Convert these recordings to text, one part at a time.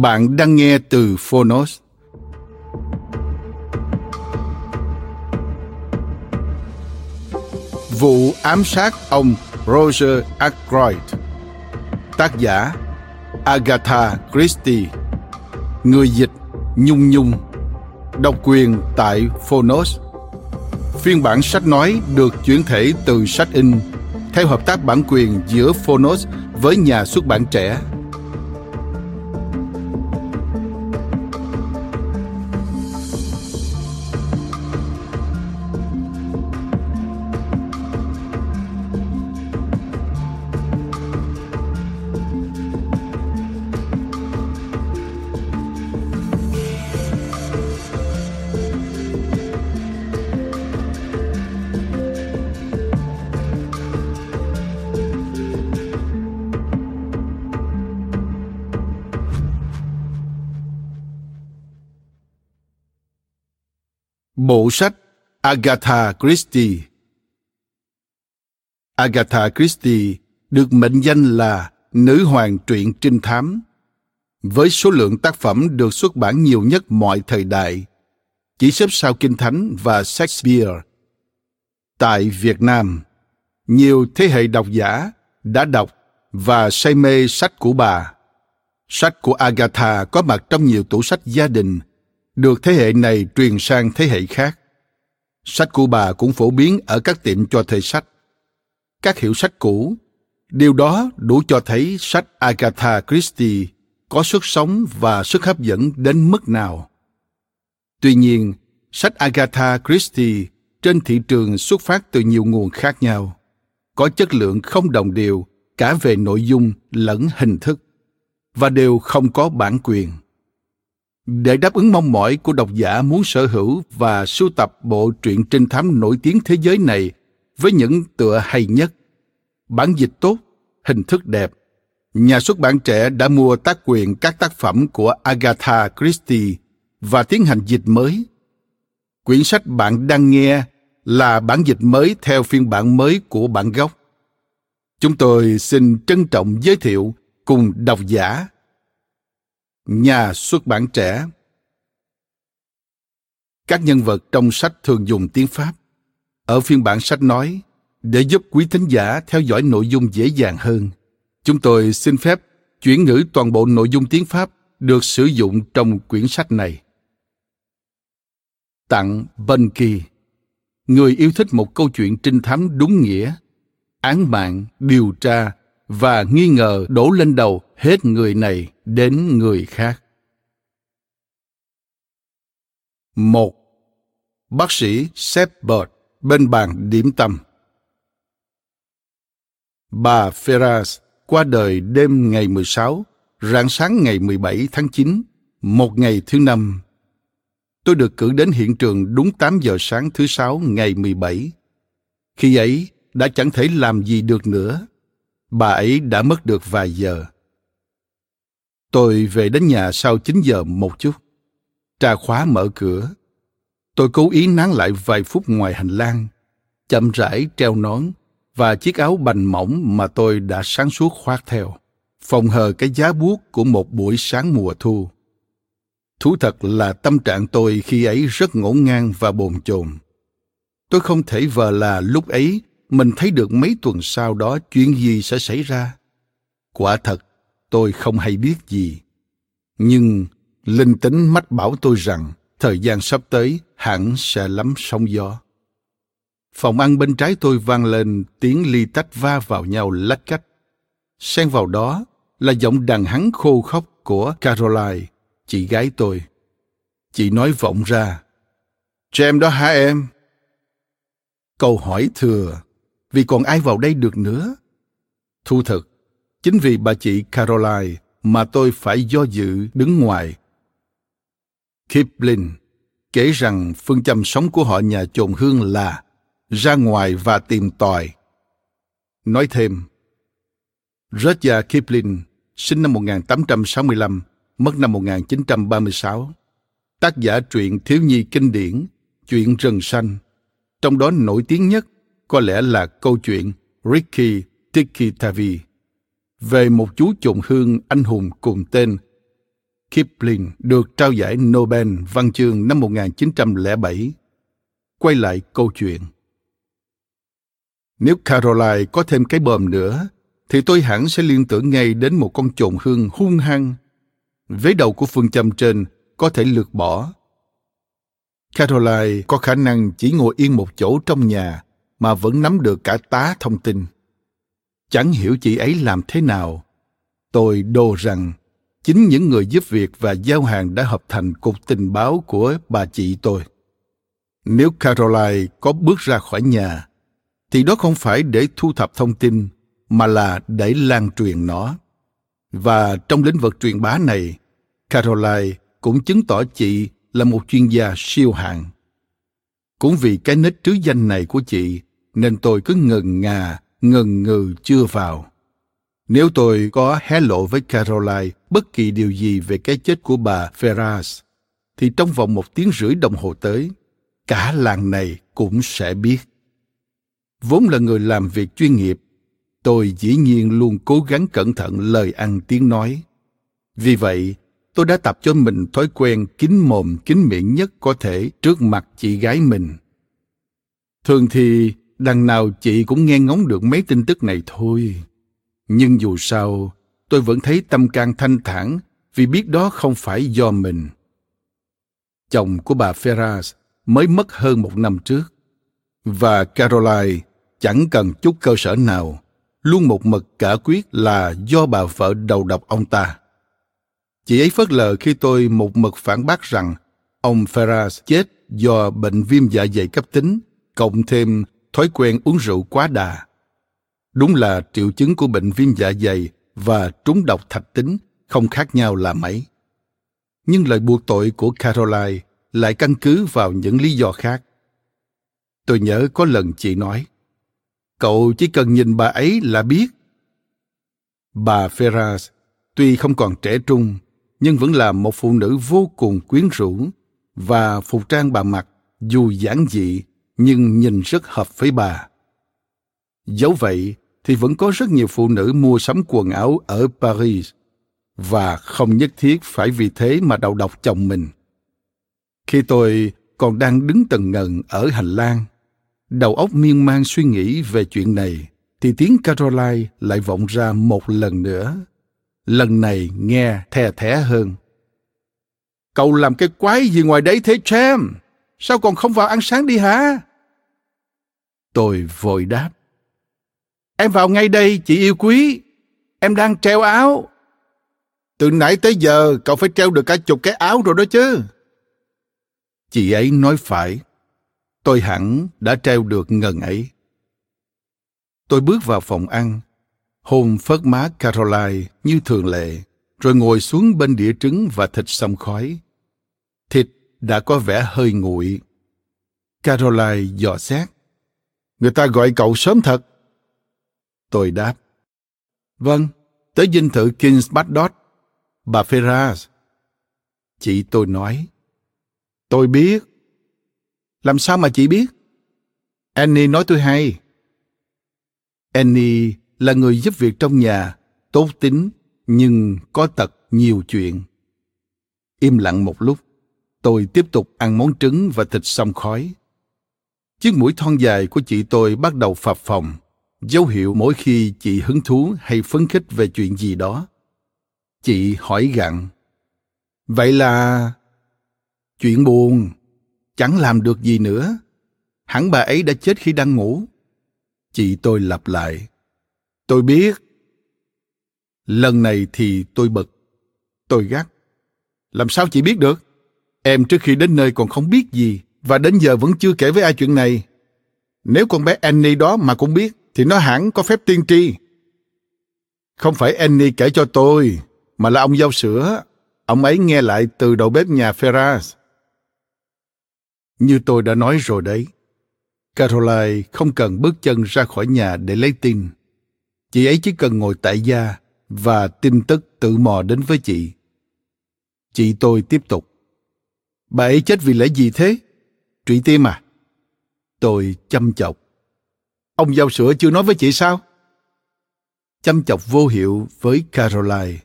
Bạn đang nghe từ Phonos. Vụ ám sát ông Roger Ackroyd. Tác giả Agatha Christie. Người dịch Nhung Nhung. Độc quyền tại Phonos. Phiên bản sách nói được chuyển thể từ sách in theo hợp tác bản quyền giữa Phonos với nhà xuất bản trẻ. Bộ sách Agatha Christie Agatha Christie được mệnh danh là nữ hoàng truyện trinh thám, với số lượng tác phẩm được xuất bản nhiều nhất mọi thời đại, chỉ xếp sau Kinh Thánh và Shakespeare. Tại Việt Nam, nhiều thế hệ độc giả đã đọc và say mê sách của bà. Sách của Agatha có mặt trong nhiều tủ sách gia đình được thế hệ này truyền sang thế hệ khác. Sách của bà cũng phổ biến ở các tiệm cho thuê sách. Các hiệu sách cũ, điều đó đủ cho thấy sách Agatha Christie có sức sống và sức hấp dẫn đến mức nào. Tuy nhiên, sách Agatha Christie trên thị trường xuất phát từ nhiều nguồn khác nhau, có chất lượng không đồng đều cả về nội dung lẫn hình thức, và đều không có bản quyền để đáp ứng mong mỏi của độc giả muốn sở hữu và sưu tập bộ truyện trinh thám nổi tiếng thế giới này với những tựa hay nhất. Bản dịch tốt, hình thức đẹp. Nhà xuất bản trẻ đã mua tác quyền các tác phẩm của agatha christie và tiến hành dịch mới. Quyển sách bạn đang nghe là bản dịch mới theo phiên bản mới của bản gốc. Chúng tôi xin trân trọng giới thiệu cùng độc giả nhà xuất bản trẻ. Các nhân vật trong sách thường dùng tiếng pháp. Ở phiên bản sách nói để giúp quý thính giả theo dõi nội dung dễ dàng hơn chúng tôi xin phép chuyển ngữ toàn bộ nội dung tiếng pháp được sử dụng trong quyển sách này. Tặng Bunky, người yêu thích một câu chuyện trinh thám đúng nghĩa, án mạng, điều tra và nghi ngờ đổ lên đầu hết người này đến người khác. Một, Bác sĩ Shepard bên bàn điểm tâm. Bà Ferraz qua đời đêm ngày 16, rạng sáng ngày 17 tháng 9, một ngày thứ năm. Tôi được cử đến hiện trường đúng 8 giờ sáng thứ sáu ngày 17. Khi ấy, đã chẳng thể làm gì được nữa. Bà ấy đã mất được vài giờ. Tôi về đến nhà sau 9 giờ một chút. Trà khóa mở cửa. Tôi cố ý nán lại vài phút ngoài hành lang, chậm rãi treo nón và chiếc áo bành mỏng mà tôi đã sáng suốt khoác theo, phòng hờ cái giá buốt của một buổi sáng mùa thu. Thú thật là tâm trạng tôi khi ấy rất ngổn ngang và bồn chồn. Tôi không thể vờ là lúc ấy mình thấy được mấy tuần sau đó chuyện gì sẽ xảy ra. Quả thật, tôi không hay biết gì. Nhưng linh tính mách bảo tôi rằng thời gian sắp tới hẳn sẽ lắm sóng gió. Phòng ăn bên trái tôi vang lên tiếng ly tách va vào nhau lách cách. Xen vào đó là giọng đàn hắn khô khóc của Caroline, chị gái tôi. Chị nói vọng ra, em đó hả em? Câu hỏi thừa, vì còn ai vào đây được nữa? Thu thực, chính vì bà chị Caroline mà tôi phải do dự đứng ngoài. Kipling kể rằng phương châm sống của họ nhà chồn hương là ra ngoài và tìm tòi. Nói thêm, Rudyard Kipling, sinh năm 1865, mất năm 1936, tác giả truyện thiếu nhi kinh điển Chuyện rừng xanh, trong đó nổi tiếng nhất có lẽ là câu chuyện Ricky Tikki Tavi về một chú chuồng hương anh hùng cùng tên Kipling được trao giải Nobel văn chương năm 1907. Quay lại câu chuyện. Nếu Caroline có thêm cái bờm nữa, thì tôi hẳn sẽ liên tưởng ngay đến một con trộn hương hung hăng. Vế đầu của phương châm trên có thể lược bỏ. Caroline có khả năng chỉ ngồi yên một chỗ trong nhà mà vẫn nắm được cả tá thông tin. Chẳng hiểu chị ấy làm thế nào. Tôi đồ rằng chính những người giúp việc và giao hàng đã hợp thành cục tình báo của bà chị tôi. Nếu Caroline có bước ra khỏi nhà, thì đó không phải để thu thập thông tin, mà là để lan truyền nó. Và trong lĩnh vực truyền bá này, Caroline cũng chứng tỏ chị là một chuyên gia siêu hạng. Cũng vì cái nết trứ danh này của chị, nên tôi cứ ngần ngà, ngần ngừ chưa vào. Nếu tôi có hé lộ với Caroline bất kỳ điều gì về cái chết của bà Ferraz, thì trong vòng một tiếng rưỡi đồng hồ tới, cả làng này cũng sẽ biết. Vốn là người làm việc chuyên nghiệp, tôi dĩ nhiên luôn cố gắng cẩn thận lời ăn tiếng nói. Vì vậy, tôi đã tập cho mình thói quen kín mồm kín miệng nhất có thể trước mặt chị gái mình. Thường thì đằng nào chị cũng nghe ngóng được mấy tin tức này thôi. Nhưng dù sao, tôi vẫn thấy tâm can thanh thản vì biết đó không phải do mình. Chồng của bà Ferraz mới mất hơn một năm trước. Và Caroline chẳng cần chút cơ sở nào, luôn một mực cả quyết là do bà vợ đầu độc ông ta. Chị ấy phớt lờ khi tôi một mực phản bác rằng ông Ferraz chết do bệnh viêm dạ dày cấp tính, cộng thêm thói quen uống rượu quá đà. Đúng là triệu chứng của bệnh viêm dạ dày và trúng độc thạch tính không khác nhau là mấy. Nhưng lời buộc tội của Caroline lại căn cứ vào những lý do khác. Tôi nhớ có lần chị nói, cậu chỉ cần nhìn bà ấy là biết. Bà Ferraz tuy không còn trẻ trung, nhưng vẫn là một phụ nữ vô cùng quyến rũ và phục trang bà mặc dù giản dị nhưng nhìn rất hợp với bà. Dẫu vậy thì vẫn có rất nhiều phụ nữ mua sắm quần áo ở Paris và không nhất thiết phải vì thế mà đầu độc chồng mình. Khi tôi còn đang đứng tần ngần ở hành lang, đầu óc miên man suy nghĩ về chuyện này, thì tiếng Caroline lại vọng ra một lần nữa. Lần này nghe the thẻ hơn. Cậu làm cái quái gì ngoài đấy thế Cham? Sao còn không vào ăn sáng đi hả? Tôi vội đáp. Em vào ngay đây, chị yêu quý. Em đang treo áo. Từ nãy tới giờ cậu phải treo được cả chục cái áo rồi đó chứ. Chị ấy nói phải. Tôi hẳn đã treo được ngần ấy. Tôi bước vào phòng ăn, hôn phớt má Caroline như thường lệ, rồi ngồi xuống bên đĩa trứng và thịt xông khói. Thịt đã có vẻ hơi nguội. Caroline dò xét. Người ta gọi cậu sớm thật. Tôi đáp. Vâng, tới dinh thự King's Baddot, bà Ferraz. Chị tôi nói. Tôi biết. Làm sao mà chị biết? Annie nói tôi hay. Annie là người giúp việc trong nhà, tốt tính, nhưng có tật nhiều chuyện. Im lặng một lúc, tôi tiếp tục ăn món trứng và thịt xông khói. Chiếc mũi thon dài của chị tôi bắt đầu phập phồng, dấu hiệu mỗi khi chị hứng thú hay phấn khích về chuyện gì đó. Chị hỏi gặn. Vậy là... Chuyện buồn, chẳng làm được gì nữa. Hẳn bà ấy đã chết khi đang ngủ. Chị tôi lặp lại. Tôi biết. Lần này thì tôi bực. Tôi gắt. Làm sao chị biết được? Em trước khi đến nơi còn không biết gì và đến giờ vẫn chưa kể với ai chuyện này. Nếu con bé Annie đó mà cũng biết thì nó hẳn có phép tiên tri. Không phải Annie kể cho tôi, mà là ông giao sữa. Ông ấy nghe lại từ đầu bếp nhà Ferraz. Như tôi đã nói rồi đấy, Caroline không cần bước chân ra khỏi nhà để lấy tin. Chị ấy chỉ cần ngồi tại gia và tin tức tự mò đến với chị. Chị tôi tiếp tục. Bà ấy chết vì lẽ gì thế? Trụy tim à? Tôi chăm chọc. Ông giàu sữa chưa nói với chị sao? Chăm chọc vô hiệu với Caroline.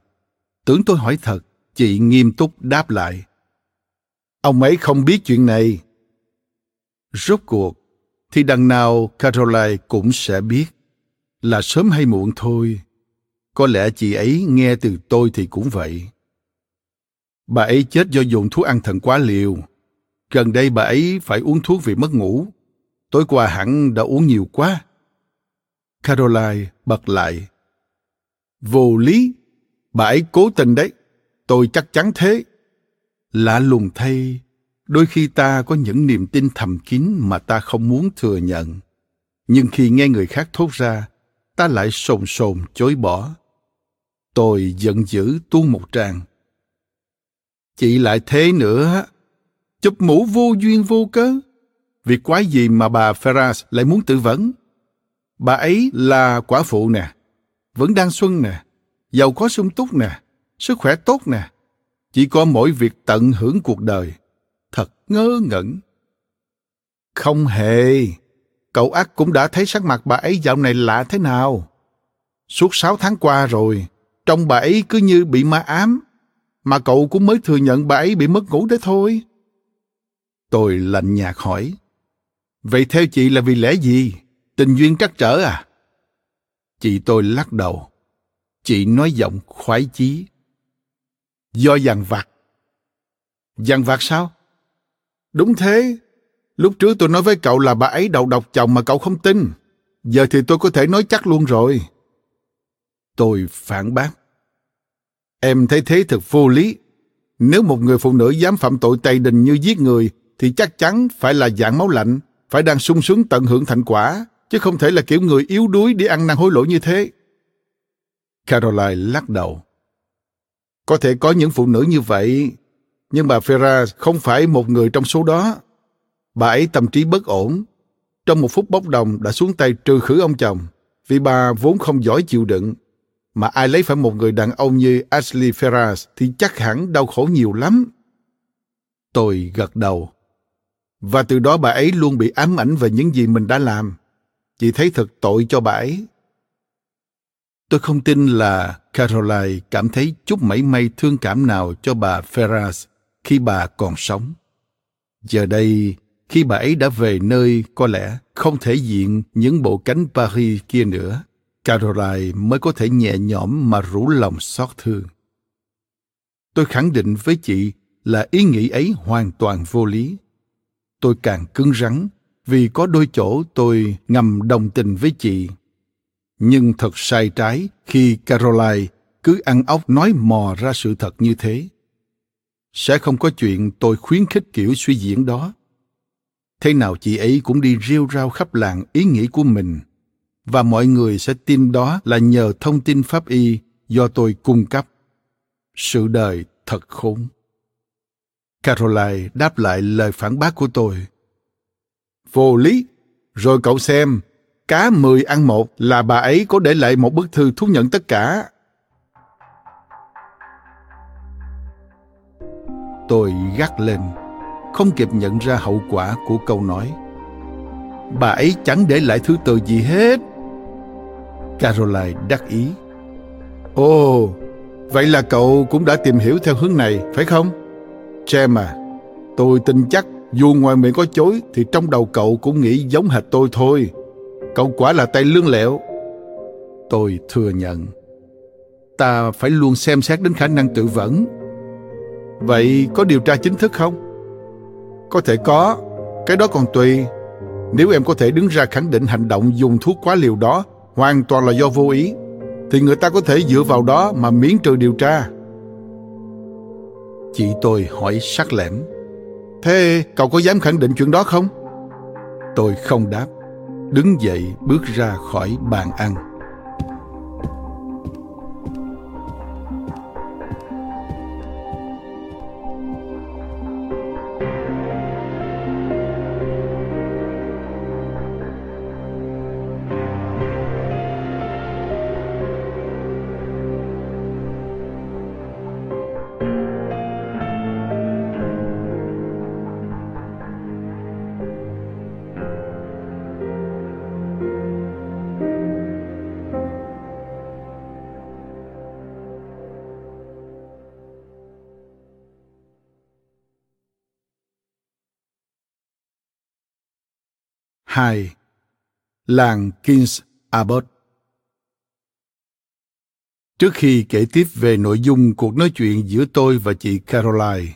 Tưởng tôi hỏi thật, chị nghiêm túc đáp lại. Ông ấy không biết chuyện này. Rốt cuộc, thì đằng nào Caroline cũng sẽ biết. Là sớm hay muộn thôi. Có lẽ chị ấy nghe từ tôi thì cũng vậy. Bà ấy chết do dùng thuốc ăn thần quá liều. Gần đây bà ấy phải uống thuốc vì mất ngủ. Tối qua hẳn đã uống nhiều quá. Caroline bật lại. Vô lý, bà ấy cố tình đấy. Tôi chắc chắn thế. Lạ lùng thay, đôi khi ta có những niềm tin thầm kín mà ta không muốn thừa nhận. Nhưng khi nghe người khác thốt ra, ta lại sồn sồn chối bỏ. Tôi giận dữ tuôn một tràng. Chị lại thế nữa. Chụp mũ vô duyên vô cớ. Việc quái gì mà bà Ferras lại muốn tự vấn? Bà ấy là quả phụ nè, vẫn đang xuân nè, giàu có sung túc nè, sức khỏe tốt nè. Chỉ có mỗi việc tận hưởng cuộc đời. Thật ngớ ngẩn. Không hề. Cậu ác cũng đã thấy sắc mặt bà ấy dạo này lạ thế nào. Suốt sáu tháng qua rồi, trong bà ấy cứ như bị ma ám. Mà cậu cũng mới thừa nhận bà ấy bị mất ngủ đấy thôi. Tôi lạnh nhạt hỏi. Vậy theo chị là vì lẽ gì? Tình duyên trắc trở à? Chị tôi lắc đầu. Chị nói giọng khoái chí. Do dằn vặt. Dằn vặt sao? Đúng thế. Lúc trước tôi nói với cậu là bà ấy đầu độc chồng mà cậu không tin. Giờ thì tôi có thể nói chắc luôn rồi. Tôi phản bác. Em thấy thế thật vô lý. Nếu một người phụ nữ dám phạm tội tày đình như giết người thì chắc chắn phải là dạng máu lạnh, phải đang sung sướng tận hưởng thành quả, chứ không thể là kiểu người yếu đuối đi ăn năn hối lỗi như thế. Caroline lắc đầu. Có thể có những phụ nữ như vậy, nhưng bà Ferra không phải một người trong số đó. Bà ấy tâm trí bất ổn. Trong một phút bốc đồng đã xuống tay trừ khử ông chồng, vì bà vốn không giỏi chịu đựng. Mà ai lấy phải một người đàn ông như Ashley Ferraz thì chắc hẳn đau khổ nhiều lắm. Tôi gật đầu. Và từ đó bà ấy luôn bị ám ảnh về những gì mình đã làm. Chị thấy thật tội cho bà ấy. Tôi không tin là Caroline cảm thấy chút mảy may thương cảm nào cho bà Ferraz khi bà còn sống. Giờ đây, khi bà ấy đã về nơi có lẽ không thể diện những bộ cánh Paris kia nữa, Caroline mới có thể nhẹ nhõm mà rủ lòng xót thương. Tôi khẳng định với chị là ý nghĩ ấy hoàn toàn vô lý. Tôi càng cứng rắn vì có đôi chỗ tôi ngầm đồng tình với chị. Nhưng thật sai trái khi Caroline cứ ăn ốc nói mò ra sự thật như thế. Sẽ không có chuyện tôi khuyến khích kiểu suy diễn đó. Thế nào chị ấy cũng đi rêu rao khắp làng ý nghĩ của mình và mọi người sẽ tin đó là nhờ thông tin pháp y do tôi cung cấp. Sự đời thật khốn. Caroline đáp lại lời phản bác của tôi. Vô lý, rồi cậu xem, cá mười ăn một là bà ấy có để lại một bức thư thú nhận tất cả. Tôi gắt lên, không kịp nhận ra hậu quả của câu nói. Bà ấy chẳng để lại thứ từ gì hết. Caroline đắc ý. Ồ, vậy là cậu cũng đã tìm hiểu theo hướng này, phải không? Jem à, tôi tin chắc Dù ngoài miệng có chối thì trong đầu cậu cũng nghĩ giống hệt tôi thôi. Cậu quả là tay lương lẹo. Tôi thừa nhận. Ta phải luôn xem xét đến khả năng tự vẫn. Vậy có điều tra chính thức không? Có thể có, cái đó còn tùy. Nếu em có thể đứng ra khẳng định hành động dùng thuốc quá liều đó hoàn toàn là do vô ý, thì người ta có thể dựa vào đó mà miễn trừ điều tra. Chị tôi hỏi sắc lẻm. Thế cậu có dám khẳng định chuyện đó không? Tôi không đáp, đứng dậy bước ra khỏi bàn ăn. Hai, Làng Kings Abbott Trước khi kể tiếp về nội dung cuộc nói chuyện giữa tôi và chị Caroline,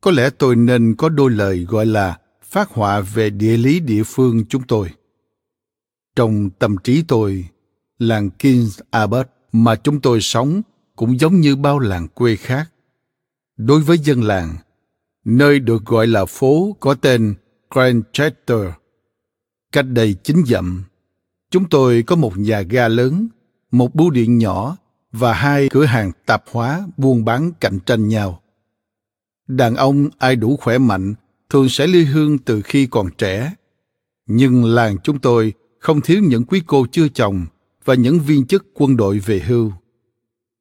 có lẽ tôi nên có đôi lời gọi là phát họa về địa lý địa phương chúng tôi. Trong tâm trí tôi, làng Kings Abbott mà chúng tôi sống cũng giống như bao làng quê khác. Đối với dân làng, nơi được gọi là phố có tên Grand Chester Cách đây chín dặm, chúng tôi có một nhà ga lớn, một bưu điện nhỏ và hai cửa hàng tạp hóa buôn bán cạnh tranh nhau. Đàn ông ai đủ khỏe mạnh thường sẽ ly hương từ khi còn trẻ. Nhưng làng chúng tôi không thiếu những quý cô chưa chồng và những viên chức quân đội về hưu.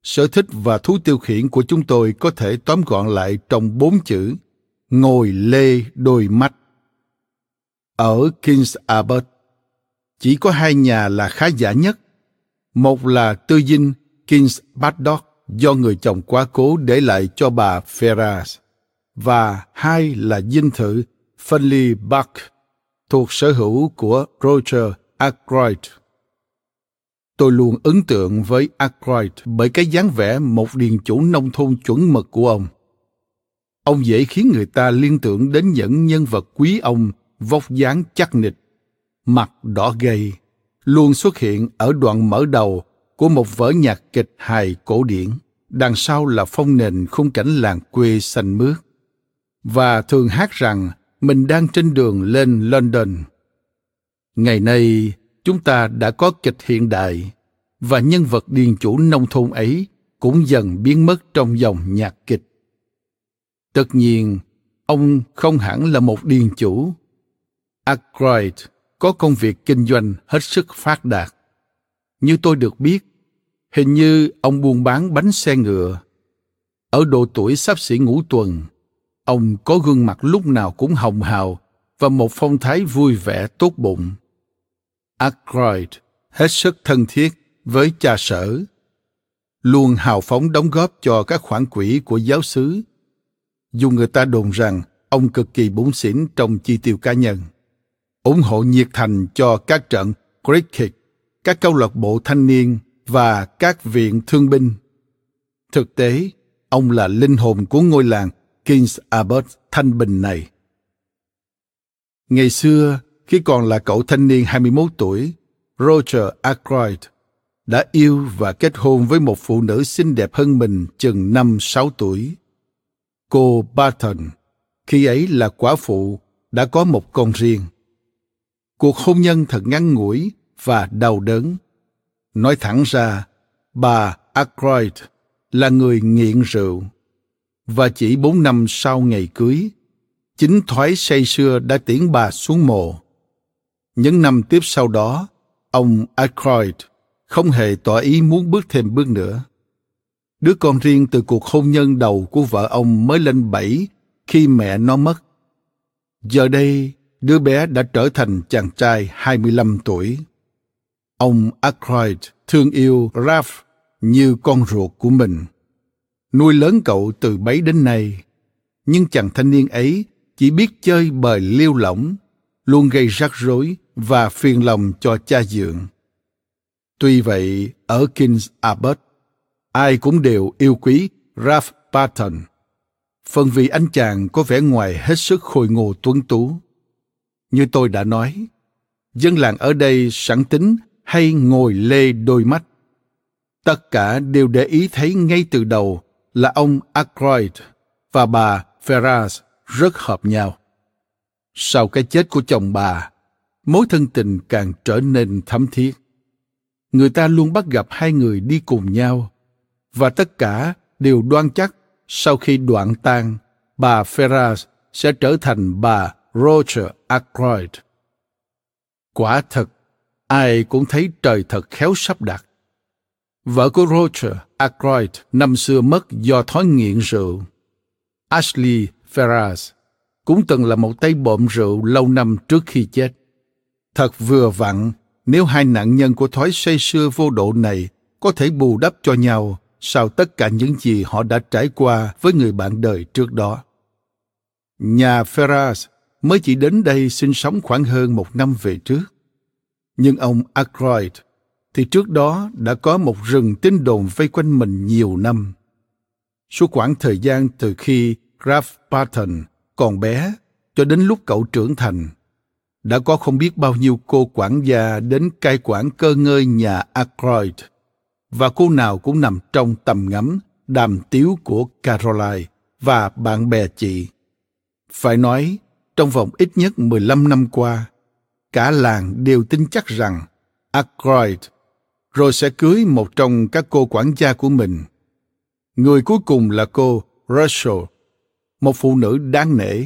Sở thích và thú tiêu khiển của chúng tôi có thể tóm gọn lại trong bốn chữ ngồi lê đôi mắt. Ở Kings Abbott, chỉ có hai nhà là khá giả nhất. Một là tư dinh Kings Baddock do người chồng quá cố để lại cho bà Ferrars và hai là dinh thự Fenley Buck thuộc sở hữu của Roger Ackroyd. Tôi luôn ấn tượng với Ackroyd bởi cái dáng vẻ một điền chủ nông thôn chuẩn mực của ông. Ông dễ khiến người ta liên tưởng đến những nhân vật quý ông vóc dáng chắc nịch, mặt đỏ gầy, luôn xuất hiện ở đoạn mở đầu của một vở nhạc kịch hài cổ điển. Đằng sau là phong nền khung cảnh làng quê xanh mướt. Và thường hát rằng mình đang trên đường lên London. Ngày nay, chúng ta đã có kịch hiện đại và nhân vật điền chủ nông thôn ấy cũng dần biến mất trong dòng nhạc kịch. Tất nhiên, ông không hẳn là một điền chủ Ackroyd có công việc kinh doanh hết sức phát đạt. Như tôi được biết, hình như ông buôn bán bánh xe ngựa. Ở độ tuổi sắp xỉ ngũ tuần, ông có gương mặt lúc nào cũng hồng hào và một phong thái vui vẻ tốt bụng. Ackroyd hết sức thân thiết với cha sở, luôn hào phóng đóng góp cho các khoản quỹ của giáo xứ. Dù người ta đồn rằng ông cực kỳ bún xỉn trong chi tiêu cá nhân ủng hộ nhiệt thành cho các trận cricket, các câu lạc bộ thanh niên và các viện thương binh. Thực tế, ông là linh hồn của ngôi làng Kings Abbott thanh bình này. Ngày xưa, khi còn là cậu thanh niên 21 tuổi, Roger Ackroyd đã yêu và kết hôn với một phụ nữ xinh đẹp hơn mình chừng 5-6 tuổi. Cô Barton, khi ấy là quả phụ, đã có một con riêng cuộc hôn nhân thật ngắn ngủi và đau đớn. Nói thẳng ra, bà Ackroyd là người nghiện rượu. Và chỉ bốn năm sau ngày cưới, chính thoái say sưa đã tiễn bà xuống mồ. Những năm tiếp sau đó, ông Ackroyd không hề tỏ ý muốn bước thêm bước nữa. Đứa con riêng từ cuộc hôn nhân đầu của vợ ông mới lên bảy khi mẹ nó mất. Giờ đây đứa bé đã trở thành chàng trai 25 tuổi. Ông Ackroyd thương yêu Ralph như con ruột của mình. Nuôi lớn cậu từ bấy đến nay, nhưng chàng thanh niên ấy chỉ biết chơi bời liêu lỏng, luôn gây rắc rối và phiền lòng cho cha dượng. Tuy vậy, ở King's Abbott, ai cũng đều yêu quý Ralph Barton, phần vì anh chàng có vẻ ngoài hết sức khôi ngô tuấn tú. Như tôi đã nói, dân làng ở đây sẵn tính hay ngồi lê đôi mắt. Tất cả đều để ý thấy ngay từ đầu là ông Ackroyd và bà Ferraz rất hợp nhau. Sau cái chết của chồng bà, mối thân tình càng trở nên thấm thiết. Người ta luôn bắt gặp hai người đi cùng nhau, và tất cả đều đoan chắc sau khi đoạn tan, bà Ferraz sẽ trở thành bà Roger Ackroyd. Quả thật, ai cũng thấy trời thật khéo sắp đặt. Vợ của Roger Ackroyd năm xưa mất do thói nghiện rượu. Ashley Ferraz cũng từng là một tay bộm rượu lâu năm trước khi chết. Thật vừa vặn nếu hai nạn nhân của thói say sưa vô độ này có thể bù đắp cho nhau sau tất cả những gì họ đã trải qua với người bạn đời trước đó. Nhà Ferraz mới chỉ đến đây sinh sống khoảng hơn một năm về trước. Nhưng ông Ackroyd thì trước đó đã có một rừng tin đồn vây quanh mình nhiều năm. Suốt khoảng thời gian từ khi Ralph Barton còn bé cho đến lúc cậu trưởng thành, đã có không biết bao nhiêu cô quản gia đến cai quản cơ ngơi nhà Ackroyd, và cô nào cũng nằm trong tầm ngắm đàm tiếu của Caroline và bạn bè chị. Phải nói, trong vòng ít nhất 15 năm qua, cả làng đều tin chắc rằng Ackroyd rồi sẽ cưới một trong các cô quản gia của mình. Người cuối cùng là cô Russell, một phụ nữ đáng nể,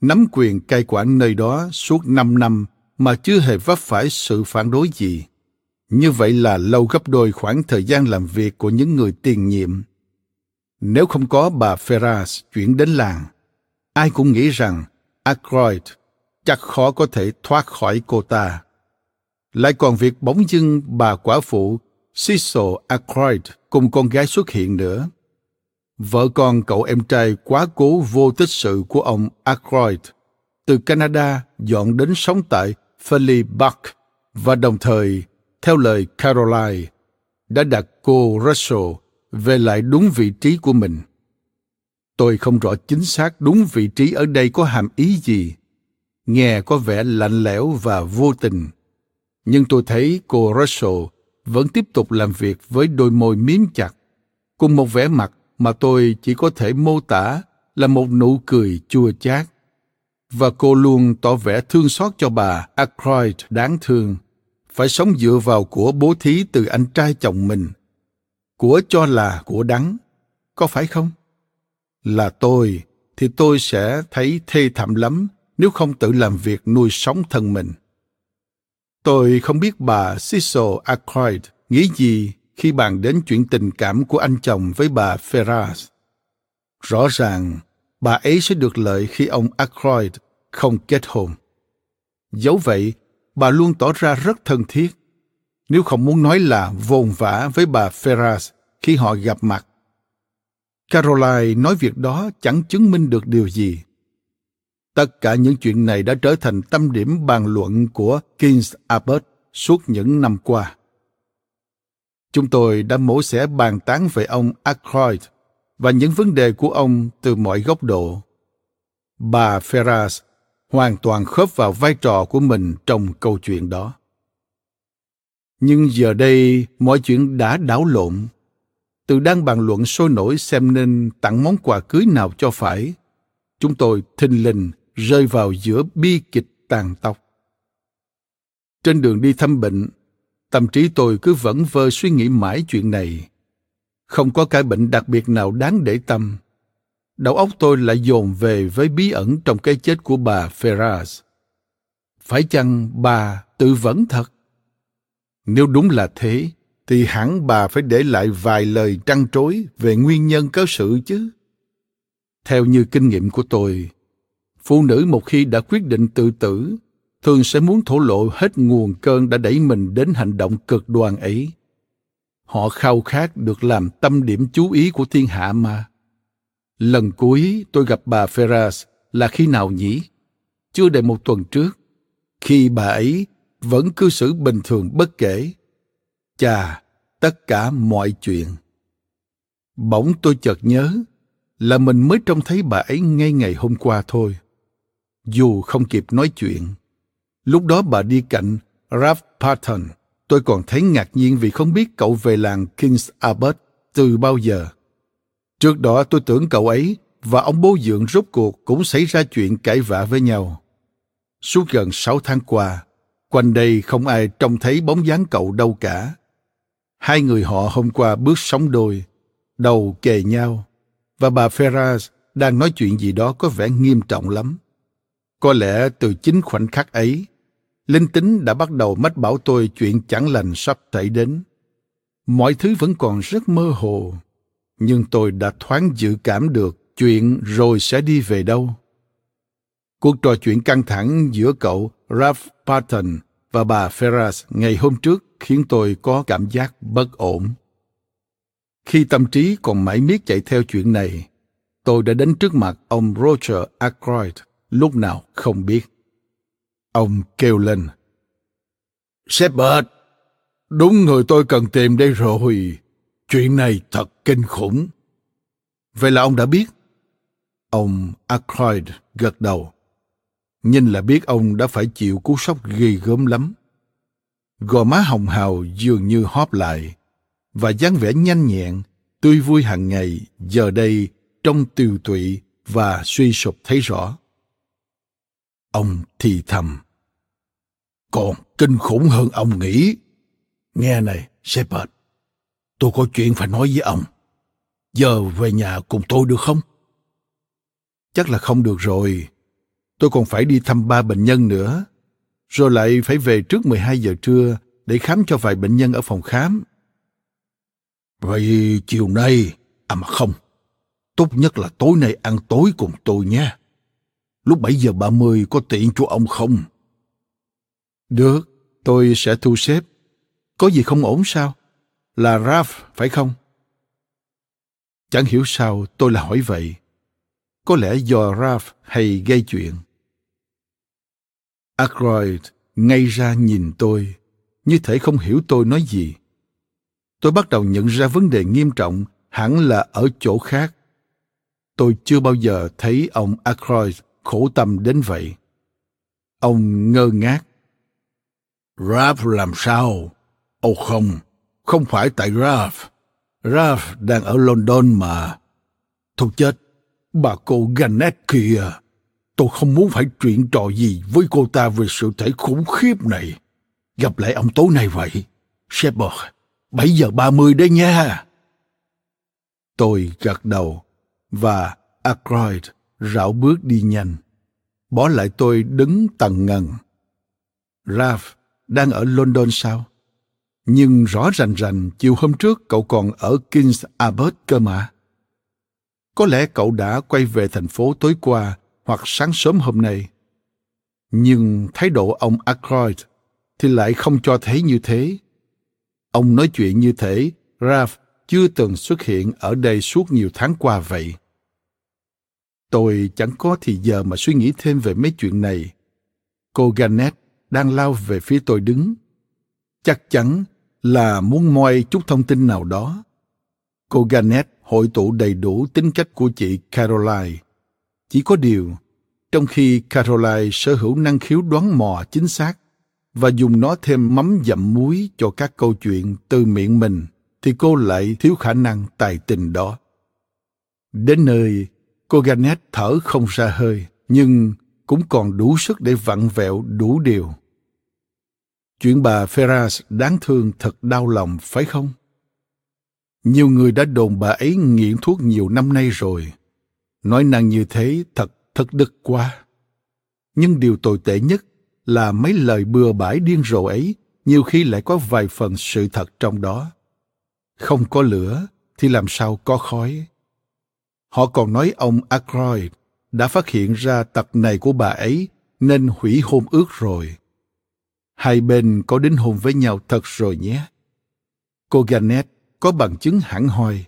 nắm quyền cai quản nơi đó suốt 5 năm mà chưa hề vấp phải sự phản đối gì. Như vậy là lâu gấp đôi khoảng thời gian làm việc của những người tiền nhiệm. Nếu không có bà Ferras chuyển đến làng, ai cũng nghĩ rằng Ackroyd chắc khó có thể thoát khỏi cô ta. Lại còn việc bóng dưng bà quả phụ Cecil Ackroyd cùng con gái xuất hiện nữa. Vợ con cậu em trai quá cố vô tích sự của ông Ackroyd từ Canada dọn đến sống tại Philly Park và đồng thời, theo lời Caroline, đã đặt cô Russell về lại đúng vị trí của mình. Tôi không rõ chính xác đúng vị trí ở đây có hàm ý gì. Nghe có vẻ lạnh lẽo và vô tình. Nhưng tôi thấy cô Russell vẫn tiếp tục làm việc với đôi môi miếm chặt, cùng một vẻ mặt mà tôi chỉ có thể mô tả là một nụ cười chua chát. Và cô luôn tỏ vẻ thương xót cho bà Ackroyd đáng thương, phải sống dựa vào của bố thí từ anh trai chồng mình. Của cho là của đắng, có phải không? Là tôi, thì tôi sẽ thấy thê thảm lắm nếu không tự làm việc nuôi sống thân mình. Tôi không biết bà Cecil Ackroyd nghĩ gì khi bàn đến chuyện tình cảm của anh chồng với bà Ferraz. Rõ ràng, bà ấy sẽ được lợi khi ông Ackroyd không kết hôn. Dẫu vậy, bà luôn tỏ ra rất thân thiết, nếu không muốn nói là vồn vã với bà Ferraz khi họ gặp mặt. Caroline nói việc đó chẳng chứng minh được điều gì. Tất cả những chuyện này đã trở thành tâm điểm bàn luận của King's Abbott suốt những năm qua. Chúng tôi đã mổ xẻ bàn tán về ông Ackroyd và những vấn đề của ông từ mọi góc độ. Bà Ferras hoàn toàn khớp vào vai trò của mình trong câu chuyện đó. Nhưng giờ đây mọi chuyện đã đảo lộn. Từ đang bàn luận sôi nổi xem nên tặng món quà cưới nào cho phải, chúng tôi thình lình rơi vào giữa bi kịch tàn tóc. Trên đường đi thăm bệnh, tâm trí tôi cứ vẫn vơ suy nghĩ mãi chuyện này. Không có cái bệnh đặc biệt nào đáng để tâm. Đầu óc tôi lại dồn về với bí ẩn trong cái chết của bà Ferraz. Phải chăng bà tự vẫn thật? Nếu đúng là thế, thì hẳn bà phải để lại vài lời trăn trối về nguyên nhân cớ sự chứ. Theo như kinh nghiệm của tôi, phụ nữ một khi đã quyết định tự tử thường sẽ muốn thổ lộ hết nguồn cơn đã đẩy mình đến hành động cực đoan ấy. Họ khao khát được làm tâm điểm chú ý của thiên hạ mà. Lần cuối tôi gặp bà Ferraz là khi nào nhỉ? Chưa đầy một tuần trước, khi bà ấy vẫn cư xử bình thường bất kể. Chà, tất cả mọi chuyện. Bỗng tôi chợt nhớ là mình mới trông thấy bà ấy ngay ngày hôm qua thôi. Dù không kịp nói chuyện, lúc đó bà đi cạnh Ralph Patton. Tôi còn thấy ngạc nhiên vì không biết cậu về làng King's abbott từ bao giờ. Trước đó tôi tưởng cậu ấy và ông bố dượng rốt cuộc cũng xảy ra chuyện cãi vã với nhau. Suốt gần sáu tháng qua, quanh đây không ai trông thấy bóng dáng cậu đâu cả. Hai người họ hôm qua bước sóng đôi, đầu kề nhau, và bà Ferraz đang nói chuyện gì đó có vẻ nghiêm trọng lắm. Có lẽ từ chính khoảnh khắc ấy, linh tính đã bắt đầu mách bảo tôi chuyện chẳng lành sắp xảy đến. Mọi thứ vẫn còn rất mơ hồ, nhưng tôi đã thoáng dự cảm được chuyện rồi sẽ đi về đâu. Cuộc trò chuyện căng thẳng giữa cậu Ralph Patton và bà Ferras ngày hôm trước khiến tôi có cảm giác bất ổn. Khi tâm trí còn mãi miết chạy theo chuyện này, tôi đã đến trước mặt ông Roger Ackroyd lúc nào không biết. Ông kêu lên. Shepard, đúng người tôi cần tìm đây rồi. Chuyện này thật kinh khủng. Vậy là ông đã biết? Ông Ackroyd gật đầu. Nhìn là biết ông đã phải chịu cú sốc ghê gớm lắm. Gò má hồng hào dường như hóp lại, và dáng vẻ nhanh nhẹn, tươi vui hàng ngày giờ đây trong tiều tụy và suy sụp thấy rõ. Ông thì thầm. Còn kinh khủng hơn ông nghĩ. Nghe này, Shepard, tôi có chuyện phải nói với ông. Giờ về nhà cùng tôi được không? Chắc là không được rồi. Tôi còn phải đi thăm ba bệnh nhân nữa. Rồi lại phải về trước 12 giờ trưa để khám cho vài bệnh nhân ở phòng khám. Vậy chiều nay, à mà không, tốt nhất là tối nay ăn tối cùng tôi nhé. Lúc 7 giờ 30 có tiện cho ông không? Được, tôi sẽ thu xếp. Có gì không ổn sao? Là Ralph, phải không? Chẳng hiểu sao tôi là hỏi vậy. Có lẽ do Ralph hay gây chuyện. Ackroyd ngay ra nhìn tôi, như thể không hiểu tôi nói gì. Tôi bắt đầu nhận ra vấn đề nghiêm trọng hẳn là ở chỗ khác. Tôi chưa bao giờ thấy ông Ackroyd khổ tâm đến vậy. Ông ngơ ngác. Ralph làm sao? Ồ không, không phải tại Ralph. Ralph đang ở London mà. Thôi chết, bà cô Gannett kìa. Tôi không muốn phải chuyện trò gì với cô ta về sự thể khủng khiếp này. Gặp lại ông tối nay vậy. Shepard, 7 giờ 30 đấy nha. Tôi gật đầu và Ackroyd rảo bước đi nhanh. Bỏ lại tôi đứng tầng ngần. Ralph đang ở London sao? Nhưng rõ ràng rành chiều hôm trước cậu còn ở King's Abbott cơ mà. Có lẽ cậu đã quay về thành phố tối qua hoặc sáng sớm hôm nay. Nhưng thái độ ông Ackroyd thì lại không cho thấy như thế. Ông nói chuyện như thế. Ralph chưa từng xuất hiện ở đây suốt nhiều tháng qua vậy. Tôi chẳng có thì giờ mà suy nghĩ thêm về mấy chuyện này. Cô Gannett đang lao về phía tôi đứng. Chắc chắn là muốn moi chút thông tin nào đó. Cô Gannett hội tụ đầy đủ tính cách của chị Caroline. Chỉ có điều, trong khi Caroline sở hữu năng khiếu đoán mò chính xác và dùng nó thêm mắm dặm muối cho các câu chuyện từ miệng mình, thì cô lại thiếu khả năng tài tình đó. Đến nơi, cô Gannett thở không ra hơi, nhưng cũng còn đủ sức để vặn vẹo đủ điều. Chuyện bà Ferras đáng thương thật đau lòng, phải không? Nhiều người đã đồn bà ấy nghiện thuốc nhiều năm nay rồi. Nói năng như thế thật thật đực quá. Nhưng điều tồi tệ nhất là mấy lời bừa bãi điên rồ ấy nhiều khi lại có vài phần sự thật trong đó. Không có lửa thì làm sao có khói. Họ còn nói ông Ackroyd đã phát hiện ra tật này của bà ấy nên hủy hôn ước rồi. Hai bên có đính hôn với nhau thật rồi nhé. Cô Gannett có bằng chứng hẳn hoi.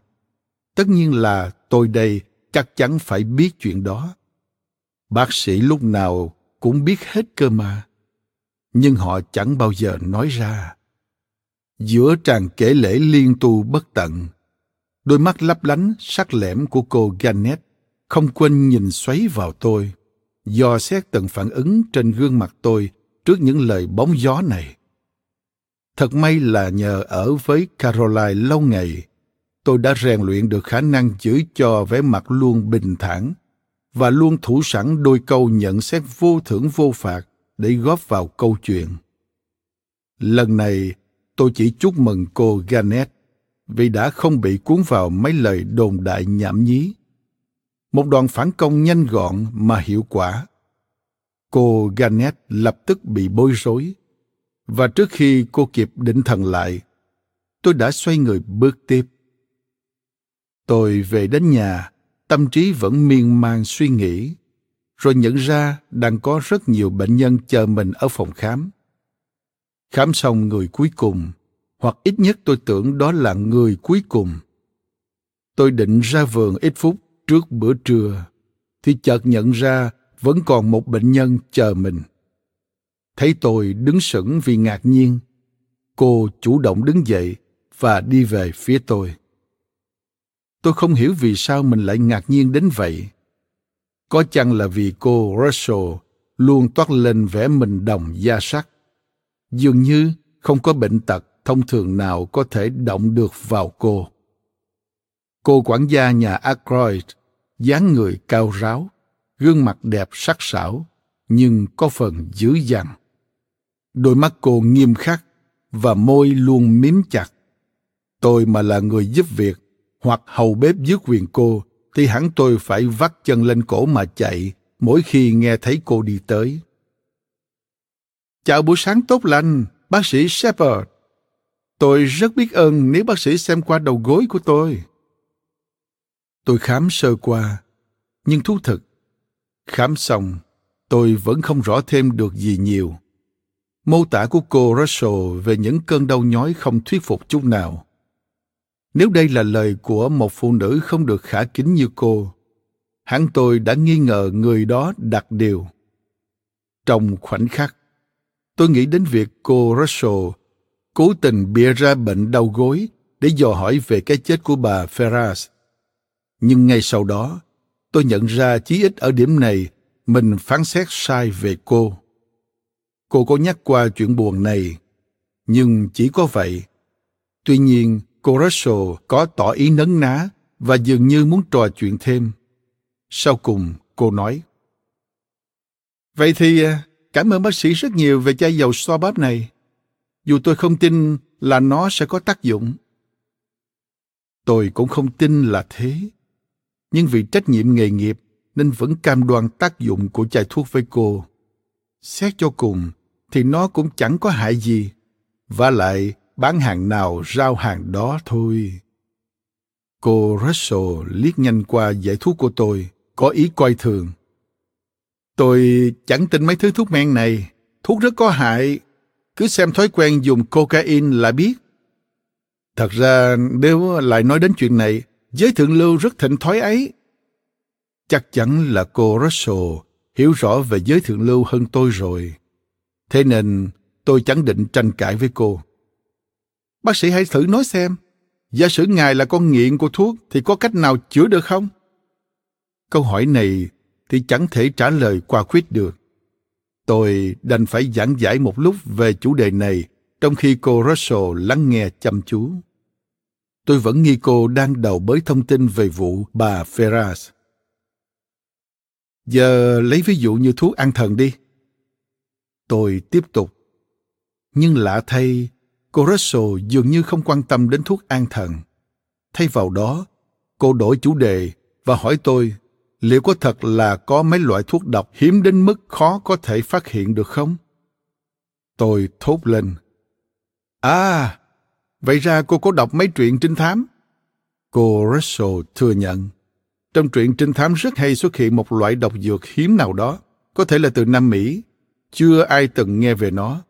Tất nhiên là tôi đây chắc chắn phải biết chuyện đó. Bác sĩ lúc nào cũng biết hết cơ mà. Nhưng họ chẳng bao giờ nói ra. Giữa tràng kể lễ liên tu bất tận, đôi mắt lấp lánh sắc lẻm của cô Janet không quên nhìn xoáy vào tôi, dò xét từng phản ứng trên gương mặt tôi trước những lời bóng gió này. Thật may là nhờ ở với Caroline lâu ngày, tôi đã rèn luyện được khả năng giữ cho vẻ mặt luôn bình thản và luôn thủ sẵn đôi câu nhận xét vô thưởng vô phạt để góp vào câu chuyện. Lần này, tôi chỉ chúc mừng cô Ganet vì đã không bị cuốn vào mấy lời đồn đại nhảm nhí. Một đoàn phản công nhanh gọn mà hiệu quả. Cô Ganet lập tức bị bối rối và trước khi cô kịp định thần lại, tôi đã xoay người bước tiếp. Tôi về đến nhà, tâm trí vẫn miên man suy nghĩ, rồi nhận ra đang có rất nhiều bệnh nhân chờ mình ở phòng khám. Khám xong người cuối cùng, hoặc ít nhất tôi tưởng đó là người cuối cùng. Tôi định ra vườn ít phút trước bữa trưa, thì chợt nhận ra vẫn còn một bệnh nhân chờ mình. Thấy tôi đứng sững vì ngạc nhiên, cô chủ động đứng dậy và đi về phía tôi. Tôi không hiểu vì sao mình lại ngạc nhiên đến vậy. Có chăng là vì cô Russell luôn toát lên vẻ mình đồng da sắc. Dường như không có bệnh tật thông thường nào có thể động được vào cô. Cô quản gia nhà Ackroyd, dáng người cao ráo, gương mặt đẹp sắc sảo, nhưng có phần dữ dằn. Đôi mắt cô nghiêm khắc và môi luôn mím chặt. Tôi mà là người giúp việc hoặc hầu bếp dưới quyền cô thì hẳn tôi phải vắt chân lên cổ mà chạy mỗi khi nghe thấy cô đi tới. Chào buổi sáng tốt lành, bác sĩ Shepard. Tôi rất biết ơn nếu bác sĩ xem qua đầu gối của tôi. Tôi khám sơ qua, nhưng thú thực, khám xong, tôi vẫn không rõ thêm được gì nhiều. Mô tả của cô Russell về những cơn đau nhói không thuyết phục chút nào. Nếu đây là lời của một phụ nữ không được khả kính như cô, hẳn tôi đã nghi ngờ người đó đặt điều. Trong khoảnh khắc, tôi nghĩ đến việc cô Russell cố tình bịa ra bệnh đau gối để dò hỏi về cái chết của bà Ferras. Nhưng ngay sau đó, tôi nhận ra chí ít ở điểm này mình phán xét sai về cô. Cô có nhắc qua chuyện buồn này, nhưng chỉ có vậy. Tuy nhiên, cô Russell có tỏ ý nấn ná và dường như muốn trò chuyện thêm. Sau cùng, cô nói. Vậy thì à, cảm ơn bác sĩ rất nhiều về chai dầu xoa bóp này. Dù tôi không tin là nó sẽ có tác dụng. Tôi cũng không tin là thế. Nhưng vì trách nhiệm nghề nghiệp nên vẫn cam đoan tác dụng của chai thuốc với cô. Xét cho cùng thì nó cũng chẳng có hại gì. Và lại bán hàng nào rao hàng đó thôi. Cô Russell liếc nhanh qua giải thuốc của tôi, có ý coi thường. Tôi chẳng tin mấy thứ thuốc men này, thuốc rất có hại. Cứ xem thói quen dùng cocaine là biết. Thật ra nếu lại nói đến chuyện này, giới thượng lưu rất thịnh thói ấy. Chắc chắn là cô Russell hiểu rõ về giới thượng lưu hơn tôi rồi. Thế nên tôi chẳng định tranh cãi với cô. Bác sĩ hãy thử nói xem, giả sử ngài là con nghiện của thuốc thì có cách nào chữa được không? Câu hỏi này thì chẳng thể trả lời qua khuyết được. Tôi đành phải giảng giải một lúc về chủ đề này trong khi cô Russell lắng nghe chăm chú. Tôi vẫn nghi cô đang đầu bới thông tin về vụ bà Ferraz. Giờ lấy ví dụ như thuốc an thần đi. Tôi tiếp tục. Nhưng lạ thay, cô Russell dường như không quan tâm đến thuốc an thần. Thay vào đó, cô đổi chủ đề và hỏi tôi liệu có thật là có mấy loại thuốc độc hiếm đến mức khó có thể phát hiện được không? Tôi thốt lên. À, vậy ra cô có đọc mấy truyện trinh thám? Cô Russell thừa nhận. Trong truyện trinh thám rất hay xuất hiện một loại độc dược hiếm nào đó, có thể là từ Nam Mỹ. Chưa ai từng nghe về nó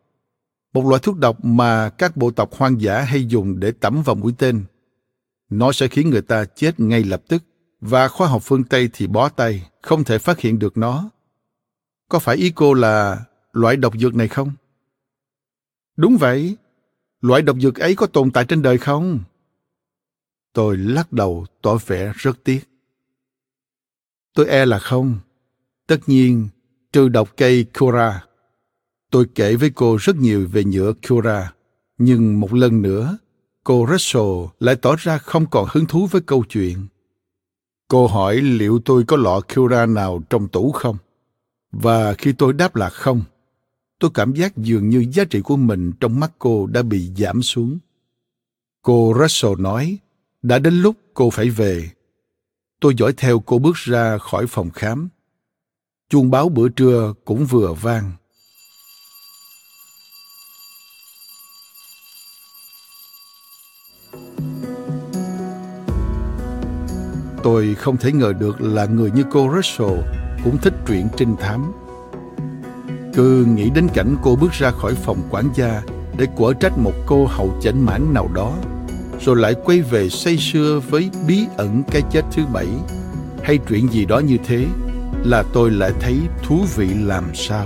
một loại thuốc độc mà các bộ tộc hoang dã hay dùng để tẩm vào mũi tên. Nó sẽ khiến người ta chết ngay lập tức, và khoa học phương Tây thì bó tay, không thể phát hiện được nó. Có phải ý cô là loại độc dược này không? Đúng vậy. Loại độc dược ấy có tồn tại trên đời không? Tôi lắc đầu tỏ vẻ rất tiếc. Tôi e là không. Tất nhiên, trừ độc cây Kura. Tôi kể với cô rất nhiều về nhựa Kura, nhưng một lần nữa, cô Russell lại tỏ ra không còn hứng thú với câu chuyện. Cô hỏi liệu tôi có lọ Kura nào trong tủ không? Và khi tôi đáp là không, tôi cảm giác dường như giá trị của mình trong mắt cô đã bị giảm xuống. Cô Russell nói, đã đến lúc cô phải về. Tôi dõi theo cô bước ra khỏi phòng khám. Chuông báo bữa trưa cũng vừa vang. Tôi không thể ngờ được là người như cô Russell cũng thích truyện trinh thám. Cứ nghĩ đến cảnh cô bước ra khỏi phòng quản gia để quở trách một cô hậu chảnh mãn nào đó, rồi lại quay về say sưa với bí ẩn cái chết thứ bảy, hay chuyện gì đó như thế, là tôi lại thấy thú vị làm sao.